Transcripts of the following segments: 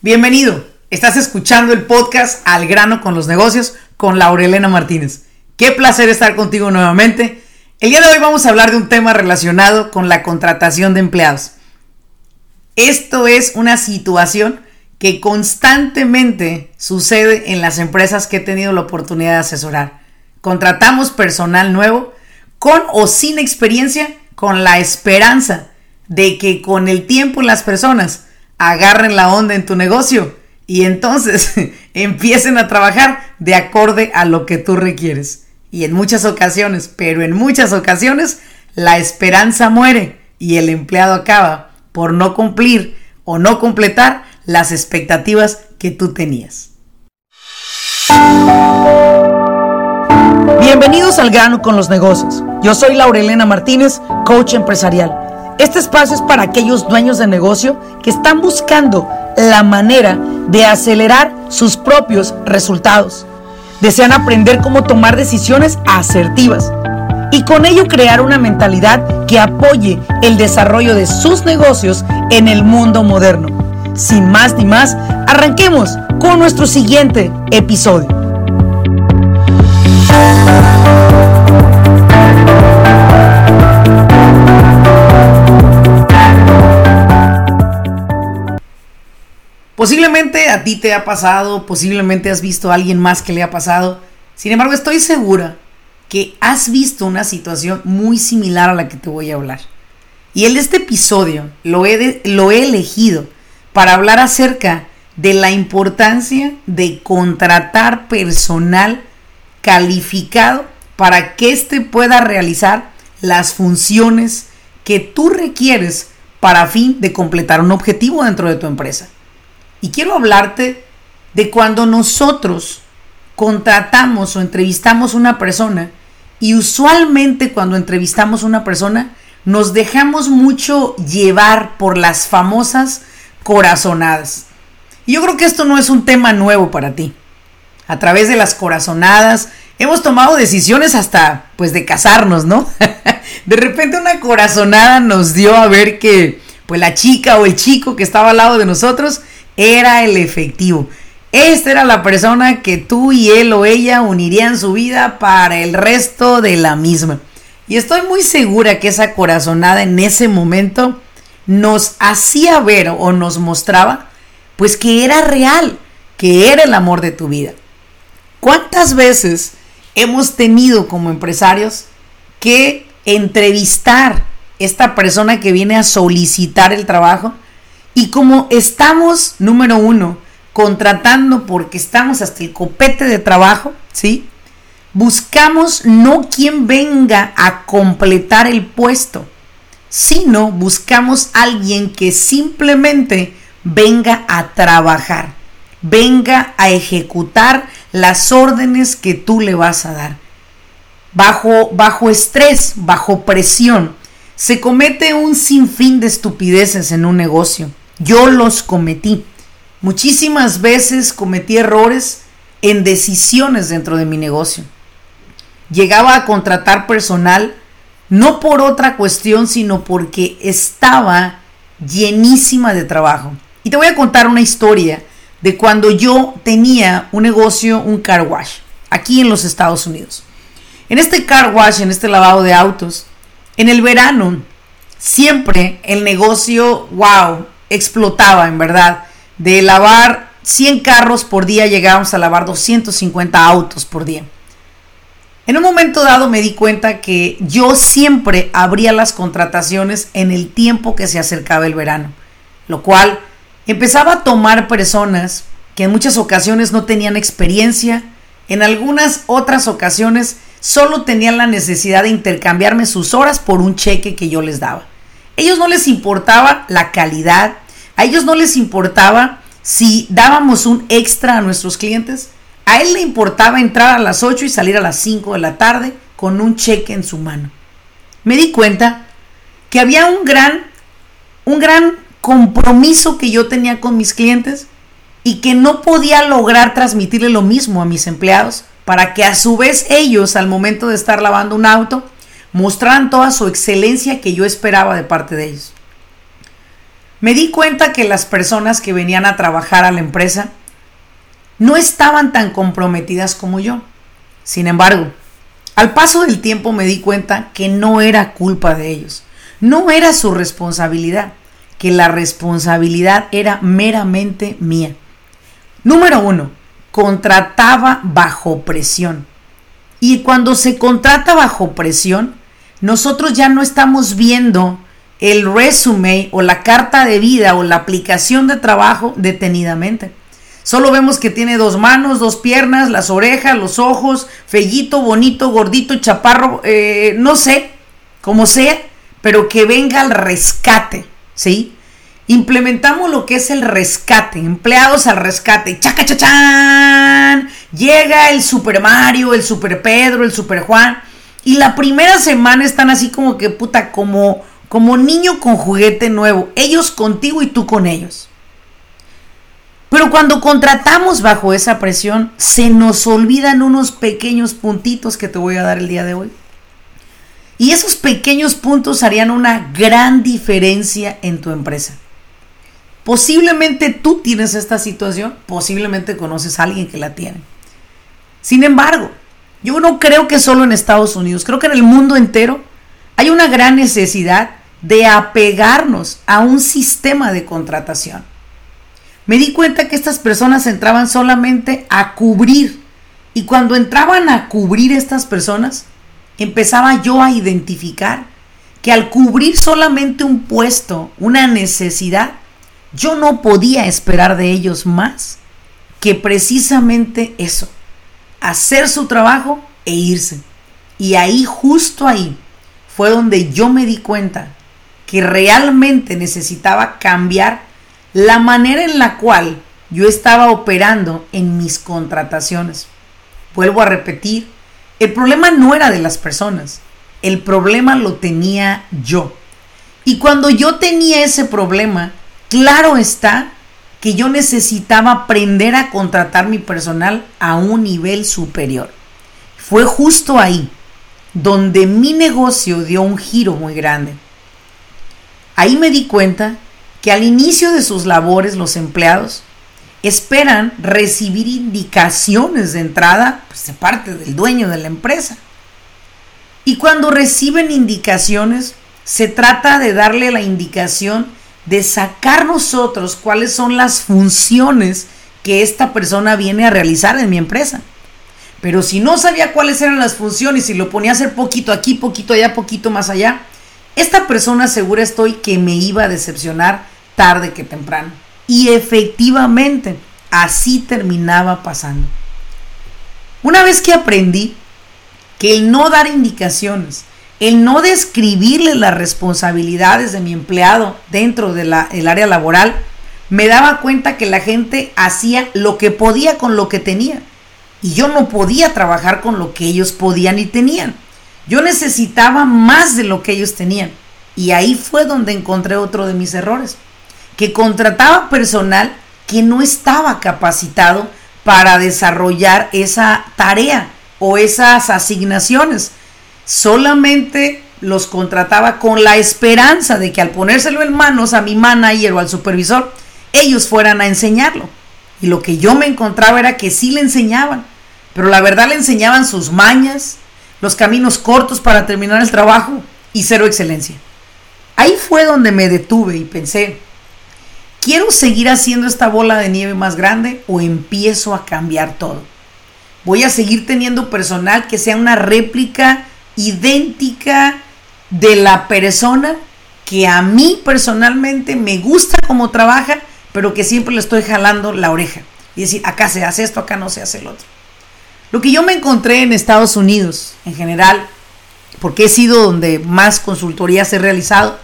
Bienvenido. Estás escuchando el podcast Al grano con los negocios con Laurelena Martínez. Qué placer estar contigo nuevamente. El día de hoy vamos a hablar de un tema relacionado con la contratación de empleados. Esto es una situación que constantemente sucede en las empresas que he tenido la oportunidad de asesorar. Contratamos personal nuevo con o sin experiencia con la esperanza de que con el tiempo las personas agarren la onda en tu negocio y entonces empiecen a trabajar de acorde a lo que tú requieres. Y en muchas ocasiones, pero en muchas ocasiones, la esperanza muere y el empleado acaba por no cumplir o no completar las expectativas que tú tenías. Bienvenidos al grano con los negocios. Yo soy Laurelena Martínez, coach empresarial este espacio es para aquellos dueños de negocio que están buscando la manera de acelerar sus propios resultados. Desean aprender cómo tomar decisiones asertivas y con ello crear una mentalidad que apoye el desarrollo de sus negocios en el mundo moderno. Sin más ni más, arranquemos con nuestro siguiente episodio. Posiblemente a ti te ha pasado, posiblemente has visto a alguien más que le ha pasado. Sin embargo, estoy segura que has visto una situación muy similar a la que te voy a hablar. Y en este episodio lo he, lo he elegido para hablar acerca de la importancia de contratar personal calificado para que éste pueda realizar las funciones que tú requieres para fin de completar un objetivo dentro de tu empresa. Y quiero hablarte de cuando nosotros contratamos o entrevistamos una persona y usualmente cuando entrevistamos una persona nos dejamos mucho llevar por las famosas corazonadas. Y yo creo que esto no es un tema nuevo para ti. A través de las corazonadas hemos tomado decisiones hasta pues de casarnos, ¿no? de repente una corazonada nos dio a ver que pues la chica o el chico que estaba al lado de nosotros era el efectivo. Esta era la persona que tú y él o ella unirían su vida para el resto de la misma. Y estoy muy segura que esa corazonada en ese momento nos hacía ver o nos mostraba pues que era real, que era el amor de tu vida. ¿Cuántas veces hemos tenido como empresarios que entrevistar esta persona que viene a solicitar el trabajo? Y como estamos, número uno, contratando porque estamos hasta el copete de trabajo, ¿sí? Buscamos no quien venga a completar el puesto, sino buscamos alguien que simplemente venga a trabajar, venga a ejecutar las órdenes que tú le vas a dar. Bajo, bajo estrés, bajo presión, se comete un sinfín de estupideces en un negocio. Yo los cometí. Muchísimas veces cometí errores en decisiones dentro de mi negocio. Llegaba a contratar personal no por otra cuestión, sino porque estaba llenísima de trabajo. Y te voy a contar una historia de cuando yo tenía un negocio, un car wash, aquí en los Estados Unidos. En este car wash, en este lavado de autos, en el verano, siempre el negocio, wow, explotaba, en verdad. De lavar 100 carros por día llegábamos a lavar 250 autos por día. En un momento dado me di cuenta que yo siempre abría las contrataciones en el tiempo que se acercaba el verano, lo cual empezaba a tomar personas que en muchas ocasiones no tenían experiencia, en algunas otras ocasiones solo tenían la necesidad de intercambiarme sus horas por un cheque que yo les daba ellos no les importaba la calidad, a ellos no les importaba si dábamos un extra a nuestros clientes, a él le importaba entrar a las 8 y salir a las 5 de la tarde con un cheque en su mano. Me di cuenta que había un gran, un gran compromiso que yo tenía con mis clientes y que no podía lograr transmitirle lo mismo a mis empleados para que a su vez ellos al momento de estar lavando un auto mostraran toda su excelencia que yo esperaba de parte de ellos. Me di cuenta que las personas que venían a trabajar a la empresa no estaban tan comprometidas como yo. Sin embargo, al paso del tiempo me di cuenta que no era culpa de ellos, no era su responsabilidad, que la responsabilidad era meramente mía. Número uno, contrataba bajo presión. Y cuando se contrata bajo presión, nosotros ya no estamos viendo el resumen o la carta de vida o la aplicación de trabajo detenidamente. Solo vemos que tiene dos manos, dos piernas, las orejas, los ojos, fellito, bonito, gordito, chaparro, eh, no sé, como sea, pero que venga al rescate, ¿sí? Implementamos lo que es el rescate, empleados al rescate, chaca chachán, llega el Super Mario, el Super Pedro, el Super Juan, y la primera semana están así como que puta, como, como niño con juguete nuevo, ellos contigo y tú con ellos. Pero cuando contratamos bajo esa presión, se nos olvidan unos pequeños puntitos que te voy a dar el día de hoy. Y esos pequeños puntos harían una gran diferencia en tu empresa. Posiblemente tú tienes esta situación, posiblemente conoces a alguien que la tiene. Sin embargo, yo no creo que solo en Estados Unidos, creo que en el mundo entero hay una gran necesidad de apegarnos a un sistema de contratación me di cuenta que estas personas entraban solamente a cubrir. Y cuando entraban a cubrir estas personas, empezaba yo a identificar que al cubrir solamente un puesto, una necesidad, yo no podía esperar de ellos más que precisamente eso, hacer su trabajo e irse. Y ahí, justo ahí, fue donde yo me di cuenta que realmente necesitaba cambiar la manera en la cual yo estaba operando en mis contrataciones. Vuelvo a repetir, el problema no era de las personas, el problema lo tenía yo. Y cuando yo tenía ese problema, claro está que yo necesitaba aprender a contratar mi personal a un nivel superior. Fue justo ahí donde mi negocio dio un giro muy grande. Ahí me di cuenta que al inicio de sus labores los empleados esperan recibir indicaciones de entrada pues, de parte del dueño de la empresa. Y cuando reciben indicaciones, se trata de darle la indicación de sacar nosotros cuáles son las funciones que esta persona viene a realizar en mi empresa. Pero si no sabía cuáles eran las funciones y lo ponía a hacer poquito aquí, poquito allá, poquito más allá, esta persona segura estoy que me iba a decepcionar tarde que temprano. Y efectivamente, así terminaba pasando. Una vez que aprendí que el no dar indicaciones, el no describirle las responsabilidades de mi empleado dentro del área laboral, me daba cuenta que la gente hacía lo que podía con lo que tenía. Y yo no podía trabajar con lo que ellos podían y tenían. Yo necesitaba más de lo que ellos tenían. Y ahí fue donde encontré otro de mis errores, que contrataba personal que no estaba capacitado para desarrollar esa tarea o esas asignaciones. Solamente los contrataba con la esperanza de que al ponérselo en manos a mi manager o al supervisor, ellos fueran a enseñarlo. Y lo que yo me encontraba era que sí le enseñaban, pero la verdad le enseñaban sus mañas, los caminos cortos para terminar el trabajo y cero excelencia. Ahí fue donde me detuve y pensé, ¿quiero seguir haciendo esta bola de nieve más grande o empiezo a cambiar todo? Voy a seguir teniendo personal que sea una réplica idéntica de la persona que a mí personalmente me gusta como trabaja, pero que siempre le estoy jalando la oreja. Y decir, acá se hace esto, acá no se hace el otro. Lo que yo me encontré en Estados Unidos en general, porque he sido donde más consultorías he realizado,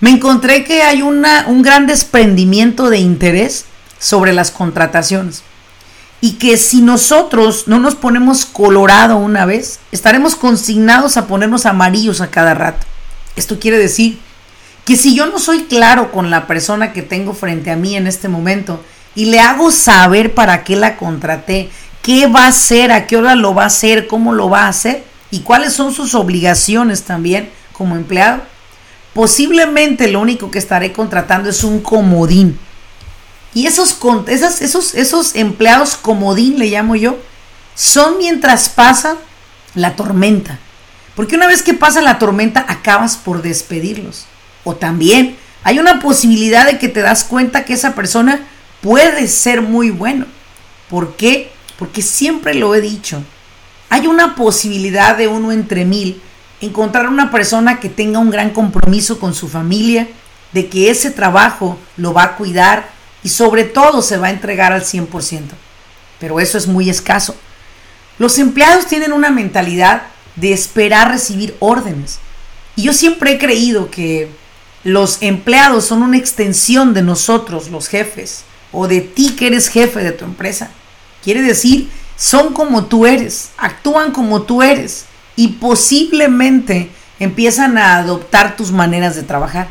me encontré que hay una, un gran desprendimiento de interés sobre las contrataciones. Y que si nosotros no nos ponemos colorado una vez, estaremos consignados a ponernos amarillos a cada rato. Esto quiere decir que si yo no soy claro con la persona que tengo frente a mí en este momento y le hago saber para qué la contraté, qué va a hacer, a qué hora lo va a hacer, cómo lo va a hacer y cuáles son sus obligaciones también como empleado, posiblemente lo único que estaré contratando es un comodín. Y esos, esos, esos empleados comodín, le llamo yo, son mientras pasa la tormenta. Porque una vez que pasa la tormenta, acabas por despedirlos. O también hay una posibilidad de que te das cuenta que esa persona puede ser muy bueno. ¿Por qué? Porque siempre lo he dicho. Hay una posibilidad de uno entre mil encontrar una persona que tenga un gran compromiso con su familia, de que ese trabajo lo va a cuidar y sobre todo se va a entregar al 100%. Pero eso es muy escaso. Los empleados tienen una mentalidad de esperar recibir órdenes. Y yo siempre he creído que los empleados son una extensión de nosotros, los jefes, o de ti que eres jefe de tu empresa. Quiere decir, son como tú eres, actúan como tú eres y posiblemente empiezan a adoptar tus maneras de trabajar.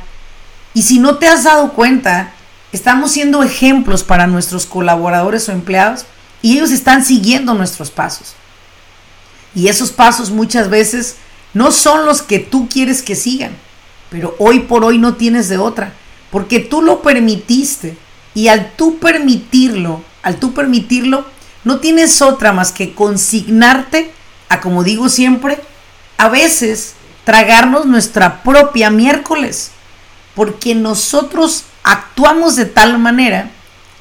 Y si no te has dado cuenta, estamos siendo ejemplos para nuestros colaboradores o empleados y ellos están siguiendo nuestros pasos. Y esos pasos muchas veces no son los que tú quieres que sigan, pero hoy por hoy no tienes de otra, porque tú lo permitiste y al tú permitirlo, al tú permitirlo, no tienes otra más que consignarte a, como digo siempre, a veces tragarnos nuestra propia miércoles, porque nosotros actuamos de tal manera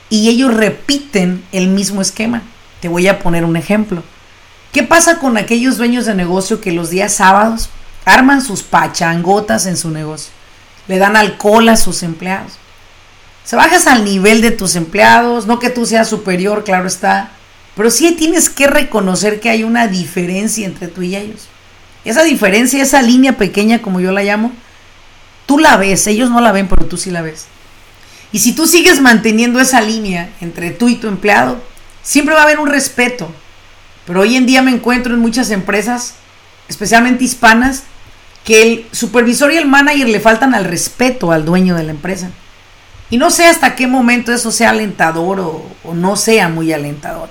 y ellos repiten el mismo esquema. Te voy a poner un ejemplo. ¿Qué pasa con aquellos dueños de negocio que los días sábados arman sus pachangotas en su negocio? Le dan alcohol a sus empleados. Se bajas al nivel de tus empleados, no que tú seas superior, claro está, pero sí tienes que reconocer que hay una diferencia entre tú y ellos. Esa diferencia, esa línea pequeña, como yo la llamo, tú la ves, ellos no la ven, pero tú sí la ves. Y si tú sigues manteniendo esa línea entre tú y tu empleado, siempre va a haber un respeto. Pero hoy en día me encuentro en muchas empresas, especialmente hispanas, que el supervisor y el manager le faltan al respeto al dueño de la empresa. Y no sé hasta qué momento eso sea alentador o, o no sea muy alentador.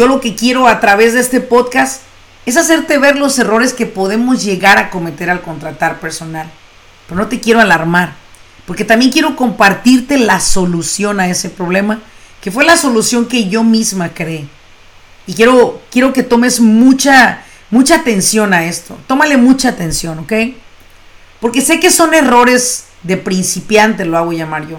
Yo lo que quiero a través de este podcast es hacerte ver los errores que podemos llegar a cometer al contratar personal. Pero no te quiero alarmar, porque también quiero compartirte la solución a ese problema, que fue la solución que yo misma creé. Y quiero, quiero que tomes mucha, mucha atención a esto. Tómale mucha atención, ¿ok? Porque sé que son errores de principiante, lo hago llamar yo.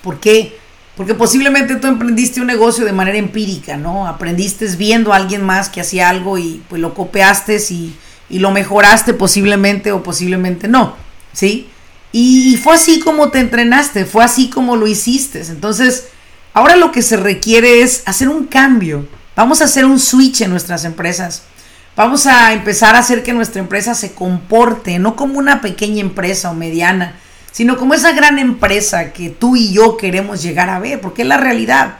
¿Por qué? Porque posiblemente tú emprendiste un negocio de manera empírica, ¿no? Aprendiste viendo a alguien más que hacía algo y pues lo copiaste y, y lo mejoraste posiblemente o posiblemente no, ¿sí? Y, y fue así como te entrenaste, fue así como lo hiciste. Entonces, ahora lo que se requiere es hacer un cambio. Vamos a hacer un switch en nuestras empresas. Vamos a empezar a hacer que nuestra empresa se comporte, no como una pequeña empresa o mediana, sino como esa gran empresa que tú y yo queremos llegar a ver, porque es la realidad.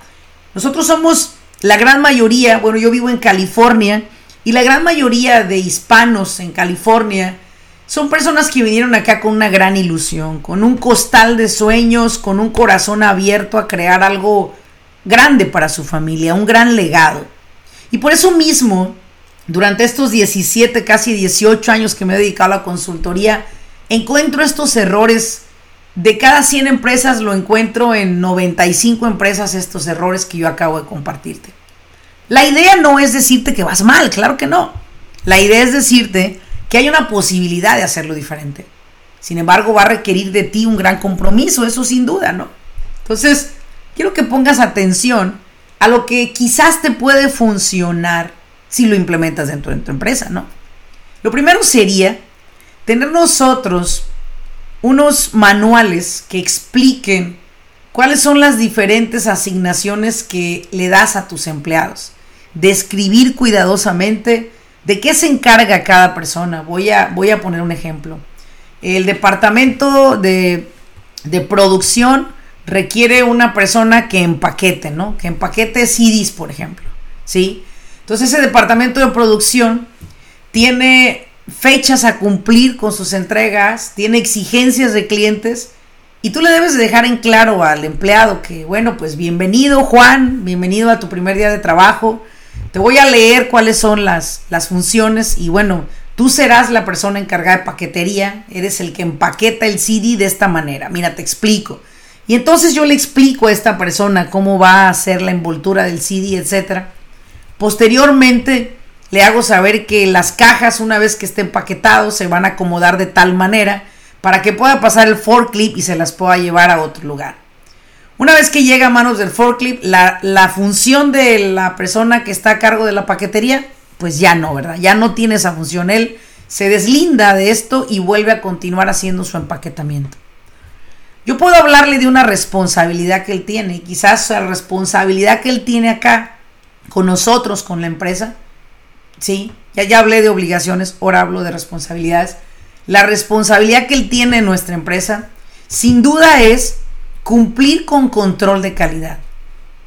Nosotros somos la gran mayoría, bueno, yo vivo en California, y la gran mayoría de hispanos en California son personas que vinieron acá con una gran ilusión, con un costal de sueños, con un corazón abierto a crear algo grande para su familia, un gran legado. Y por eso mismo, durante estos 17, casi 18 años que me he dedicado a la consultoría, encuentro estos errores. De cada 100 empresas lo encuentro en 95 empresas estos errores que yo acabo de compartirte. La idea no es decirte que vas mal, claro que no. La idea es decirte que hay una posibilidad de hacerlo diferente. Sin embargo, va a requerir de ti un gran compromiso, eso sin duda, ¿no? Entonces, quiero que pongas atención a lo que quizás te puede funcionar si lo implementas dentro de tu empresa, ¿no? Lo primero sería tener nosotros unos manuales que expliquen cuáles son las diferentes asignaciones que le das a tus empleados. Describir cuidadosamente de qué se encarga cada persona. Voy a, voy a poner un ejemplo. El departamento de, de producción requiere una persona que empaquete, ¿no? Que empaquete CDs, por ejemplo. ¿Sí? Entonces ese departamento de producción tiene fechas a cumplir con sus entregas, tiene exigencias de clientes y tú le debes dejar en claro al empleado que, bueno, pues bienvenido Juan, bienvenido a tu primer día de trabajo. Te voy a leer cuáles son las, las funciones y bueno, Tú serás la persona encargada de paquetería, eres el que empaqueta el CD de esta manera. Mira, te explico. Y entonces yo le explico a esta persona cómo va a hacer la envoltura del CD, etc. Posteriormente le hago saber que las cajas, una vez que estén empaquetados, se van a acomodar de tal manera para que pueda pasar el forklift y se las pueda llevar a otro lugar. Una vez que llega a manos del forklift, la, la función de la persona que está a cargo de la paquetería pues ya no, ¿verdad? Ya no tiene esa función. Él se deslinda de esto y vuelve a continuar haciendo su empaquetamiento. Yo puedo hablarle de una responsabilidad que él tiene, quizás la responsabilidad que él tiene acá con nosotros, con la empresa. Sí, ya, ya hablé de obligaciones, ahora hablo de responsabilidades. La responsabilidad que él tiene en nuestra empresa, sin duda es cumplir con control de calidad.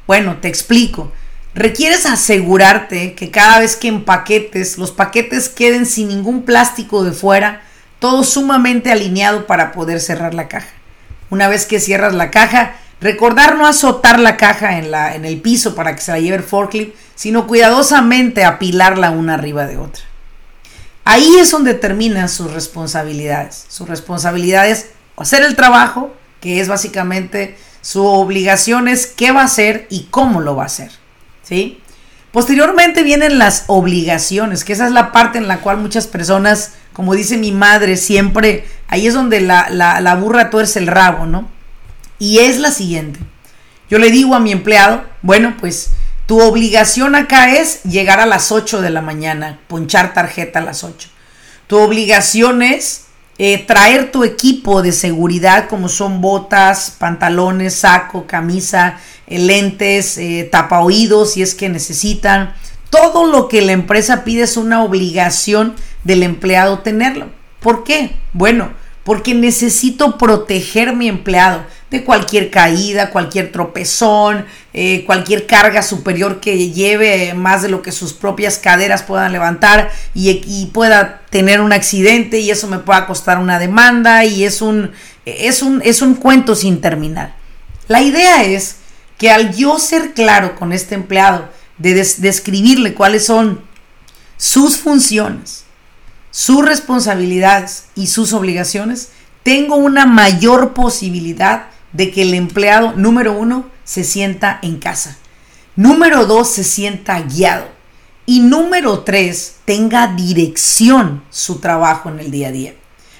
Bueno, te explico requieres asegurarte que cada vez que empaquetes, los paquetes queden sin ningún plástico de fuera, todo sumamente alineado para poder cerrar la caja. Una vez que cierras la caja, recordar no azotar la caja en, la, en el piso para que se la lleve el forklift, sino cuidadosamente apilarla una arriba de otra. Ahí es donde terminan sus responsabilidades. Sus responsabilidades hacer el trabajo, que es básicamente su obligación es qué va a hacer y cómo lo va a hacer. ¿sí? Posteriormente vienen las obligaciones, que esa es la parte en la cual muchas personas, como dice mi madre, siempre, ahí es donde la, la, la burra tuerce el rabo, ¿no? Y es la siguiente. Yo le digo a mi empleado, bueno, pues tu obligación acá es llegar a las 8 de la mañana, ponchar tarjeta a las 8. Tu obligación es eh, traer tu equipo de seguridad como son botas, pantalones, saco, camisa, eh, lentes, eh, tapa oídos si es que necesitan. Todo lo que la empresa pide es una obligación del empleado tenerlo. ¿Por qué? Bueno, porque necesito proteger mi empleado de cualquier caída, cualquier tropezón, eh, cualquier carga superior que lleve más de lo que sus propias caderas puedan levantar y, pueda tener un accidente y eso me pueda costar una demanda y es un, es un, es un cuento sin terminar. La idea es que al yo ser claro con este empleado, de describirle cuáles son sus funciones, sus responsabilidades y sus obligaciones, tengo una mayor posibilidad de que el empleado, número uno, se sienta en casa. Número dos, se sienta guiado. Y número tres, tenga dirección su trabajo en el día a día.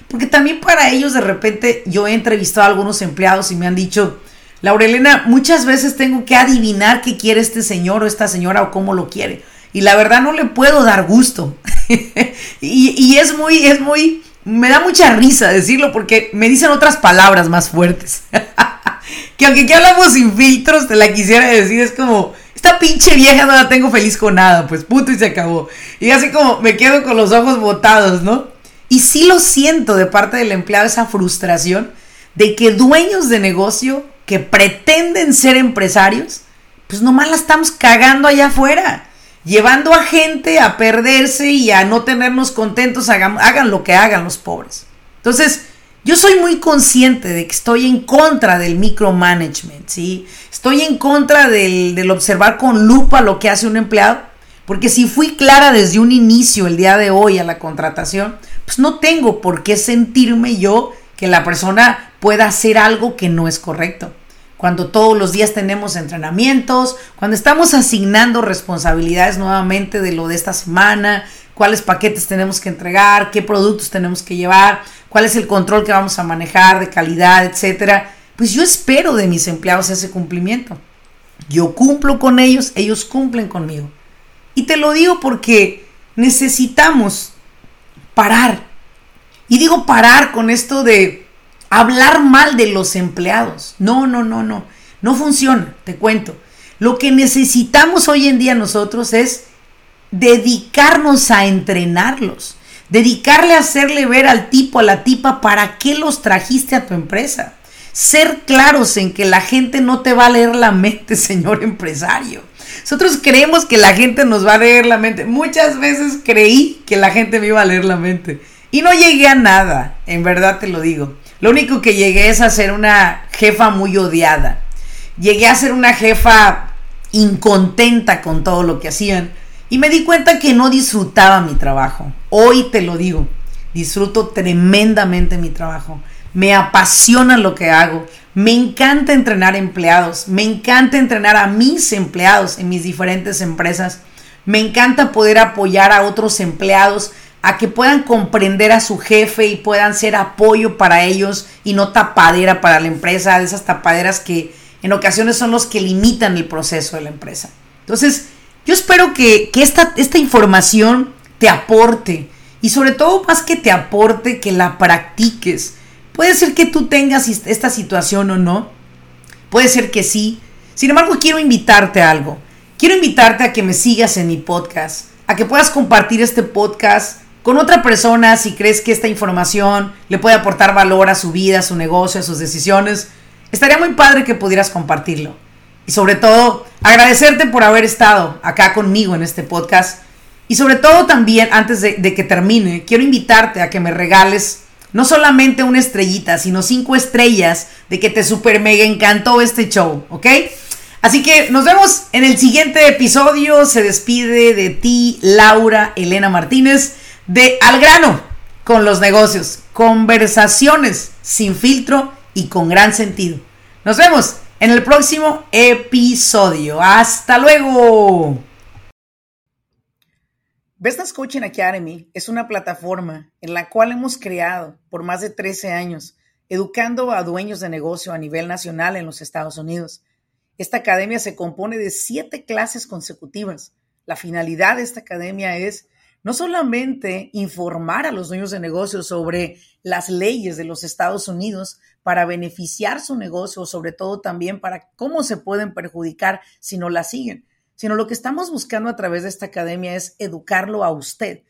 Porque también para ellos de repente yo he entrevistado a algunos empleados y me han dicho, Laurelena, muchas veces tengo que adivinar qué quiere este señor o esta señora o cómo lo quiere. Y la verdad no le puedo dar gusto. y, y, es muy, es muy, me da mucha risa decirlo porque me dicen otras palabras más fuertes. que aunque aquí hablamos sin filtros, te la quisiera decir, es como, esta pinche vieja no la tengo feliz con nada, pues puto y se acabó. Y así como me quedo con los ojos botados, ¿no? Y sí lo siento de parte del empleado esa frustración de que dueños de negocio que pretenden ser empresarios, pues nomás la estamos cagando allá afuera, llevando a gente a perderse y a no tenernos contentos, hagan, hagan lo que hagan los pobres. Entonces, yo soy muy consciente de que estoy en contra del micromanagement, ¿sí? Estoy en contra del, del, observar con lupa lo que hace un empleado, porque si fui clara desde un inicio el día de hoy a la contratación, pues no tengo por qué sentirme yo que la persona pueda hacer algo que no es correcto. Cuando todos los días tenemos entrenamientos, cuando estamos asignando responsabilidades nuevamente de lo de esta semana, cuáles paquetes tenemos que entregar, qué productos tenemos que llevar, cuál es el control que vamos a manejar de calidad, etcétera. Pues yo espero de mis empleados ese cumplimiento. Yo cumplo con ellos, ellos cumplen conmigo. Y te lo digo porque necesitamos parar. Y digo parar con esto de hablar mal de los empleados. No, no, no, no. No funciona, te cuento. Lo que necesitamos hoy en día nosotros es dedicarnos a entrenarlos. Dedicarle a hacerle ver al tipo, a la tipa, para qué los trajiste a tu empresa. Ser claros en que la gente no te va a leer la mente, señor empresario. Nosotros creemos que la gente nos va a leer la mente. Muchas veces creí que la gente me iba a leer la mente. Y no llegué a nada, en verdad te lo digo. Lo único que llegué es a ser una jefa muy odiada. Llegué a ser una jefa incontenta con todo lo que hacían. Y me di cuenta que no disfrutaba mi trabajo. Hoy te lo digo, disfruto tremendamente mi trabajo. Me apasiona lo que hago. Me encanta entrenar empleados. Me encanta entrenar a mis empleados en mis diferentes empresas. Me encanta poder apoyar a otros empleados a que puedan comprender a su jefe y puedan ser apoyo para ellos y no tapadera para la empresa, de esas tapaderas que en ocasiones son los que limitan el proceso de la empresa. Entonces, yo espero que, esta, esta información te aporte y sobre todo más que te aporte, que la practiques. Puede ser que tú tengas esta situación o no. Puede ser que sí. Sin embargo, quiero invitarte a algo. Quiero invitarte a que me sigas en mi podcast, a que puedas compartir este podcast con otra persona si crees que esta información le puede aportar valor a su vida, a su negocio, a sus decisiones. Estaría muy padre que pudieras compartirlo. Y sobre todo, agradecerte por haber estado acá conmigo en este podcast. Y sobre todo también, antes de, que termine, quiero invitarte a que me regales no solamente una estrellita, sino cinco estrellas de que te super mega encantó este show, ¿ok? Así que nos vemos en el siguiente episodio. Se despide de ti, Laura Elena Martínez de al grano con los negocios, conversaciones sin filtro y con gran sentido. Nos vemos en el próximo episodio. Hasta luego. Business Coaching Academy es una plataforma en la cual hemos creado por más de 13 años, educando a dueños de negocio a nivel nacional en los Estados Unidos. Esta academia se compone de siete clases consecutivas. La finalidad de esta academia es no solamente informar a los dueños de negocios sobre las leyes de los Estados Unidos para beneficiar su negocio, sobre todo también para cómo se pueden perjudicar si no la siguen, sino lo que estamos buscando a través de esta academia es educarlo a usted.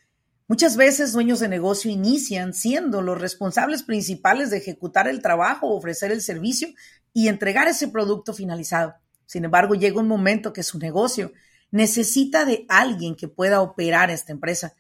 Muchas veces dueños de negocio inician siendo los responsables principales de ejecutar el trabajo, ofrecer el servicio y entregar ese producto finalizado. Sin embargo, llega un momento que su negocio necesita de alguien que pueda operar esta empresa.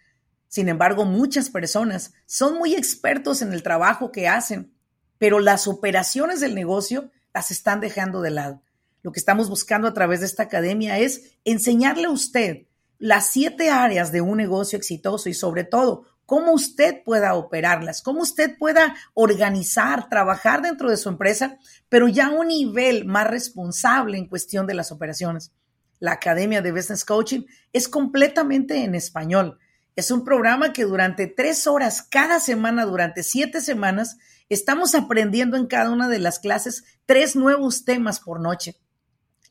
Sin embargo, muchas personas son muy expertos en el trabajo que hacen, pero las operaciones del negocio las están dejando de lado. Lo que estamos buscando a través de esta academia es enseñarle a usted las siete áreas de un negocio exitoso y sobre todo cómo usted pueda operarlas, cómo usted pueda organizar, trabajar dentro de su empresa, pero ya a un nivel más responsable en cuestión de las operaciones la Academia de Business Coaching, es completamente en español. Es un programa que durante tres horas cada semana, durante siete semanas, estamos aprendiendo en cada una de las clases tres nuevos temas por noche.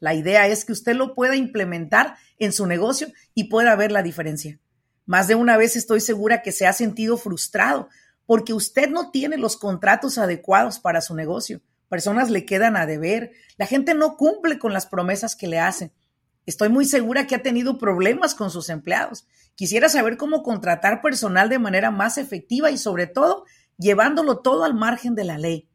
La idea es que usted lo pueda implementar en su negocio y pueda ver la diferencia. Más de una vez estoy segura que se ha sentido frustrado porque usted no tiene los contratos adecuados para su negocio. Personas le quedan a deber, la gente no cumple con las promesas que le hacen. Estoy muy segura que ha tenido problemas con sus empleados. Quisiera saber cómo contratar personal de manera más efectiva y sobre todo llevándolo todo al margen de la ley.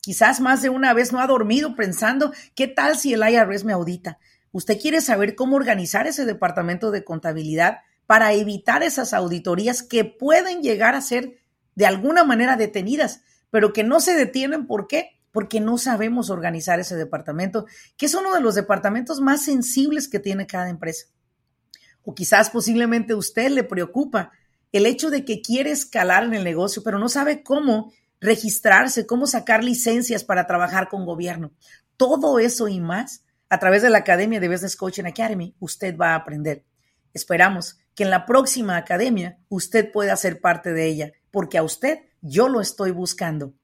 Quizás más de una vez no ha dormido pensando, ¿qué tal si el IRS me audita? Usted quiere saber cómo organizar ese departamento de contabilidad para evitar esas auditorías que pueden llegar a ser de alguna manera detenidas, pero que no se detienen. ¿Por qué? porque no sabemos organizar ese departamento, que es uno de los departamentos más sensibles que tiene cada empresa. O quizás posiblemente a usted le preocupa el hecho de que quiere escalar en el negocio, pero no sabe cómo registrarse, cómo sacar licencias para trabajar con gobierno. Todo eso y más a través de la Academia de Business Coaching Academy usted va a aprender. Esperamos que en la próxima academia usted pueda ser parte de ella, porque a usted yo lo estoy buscando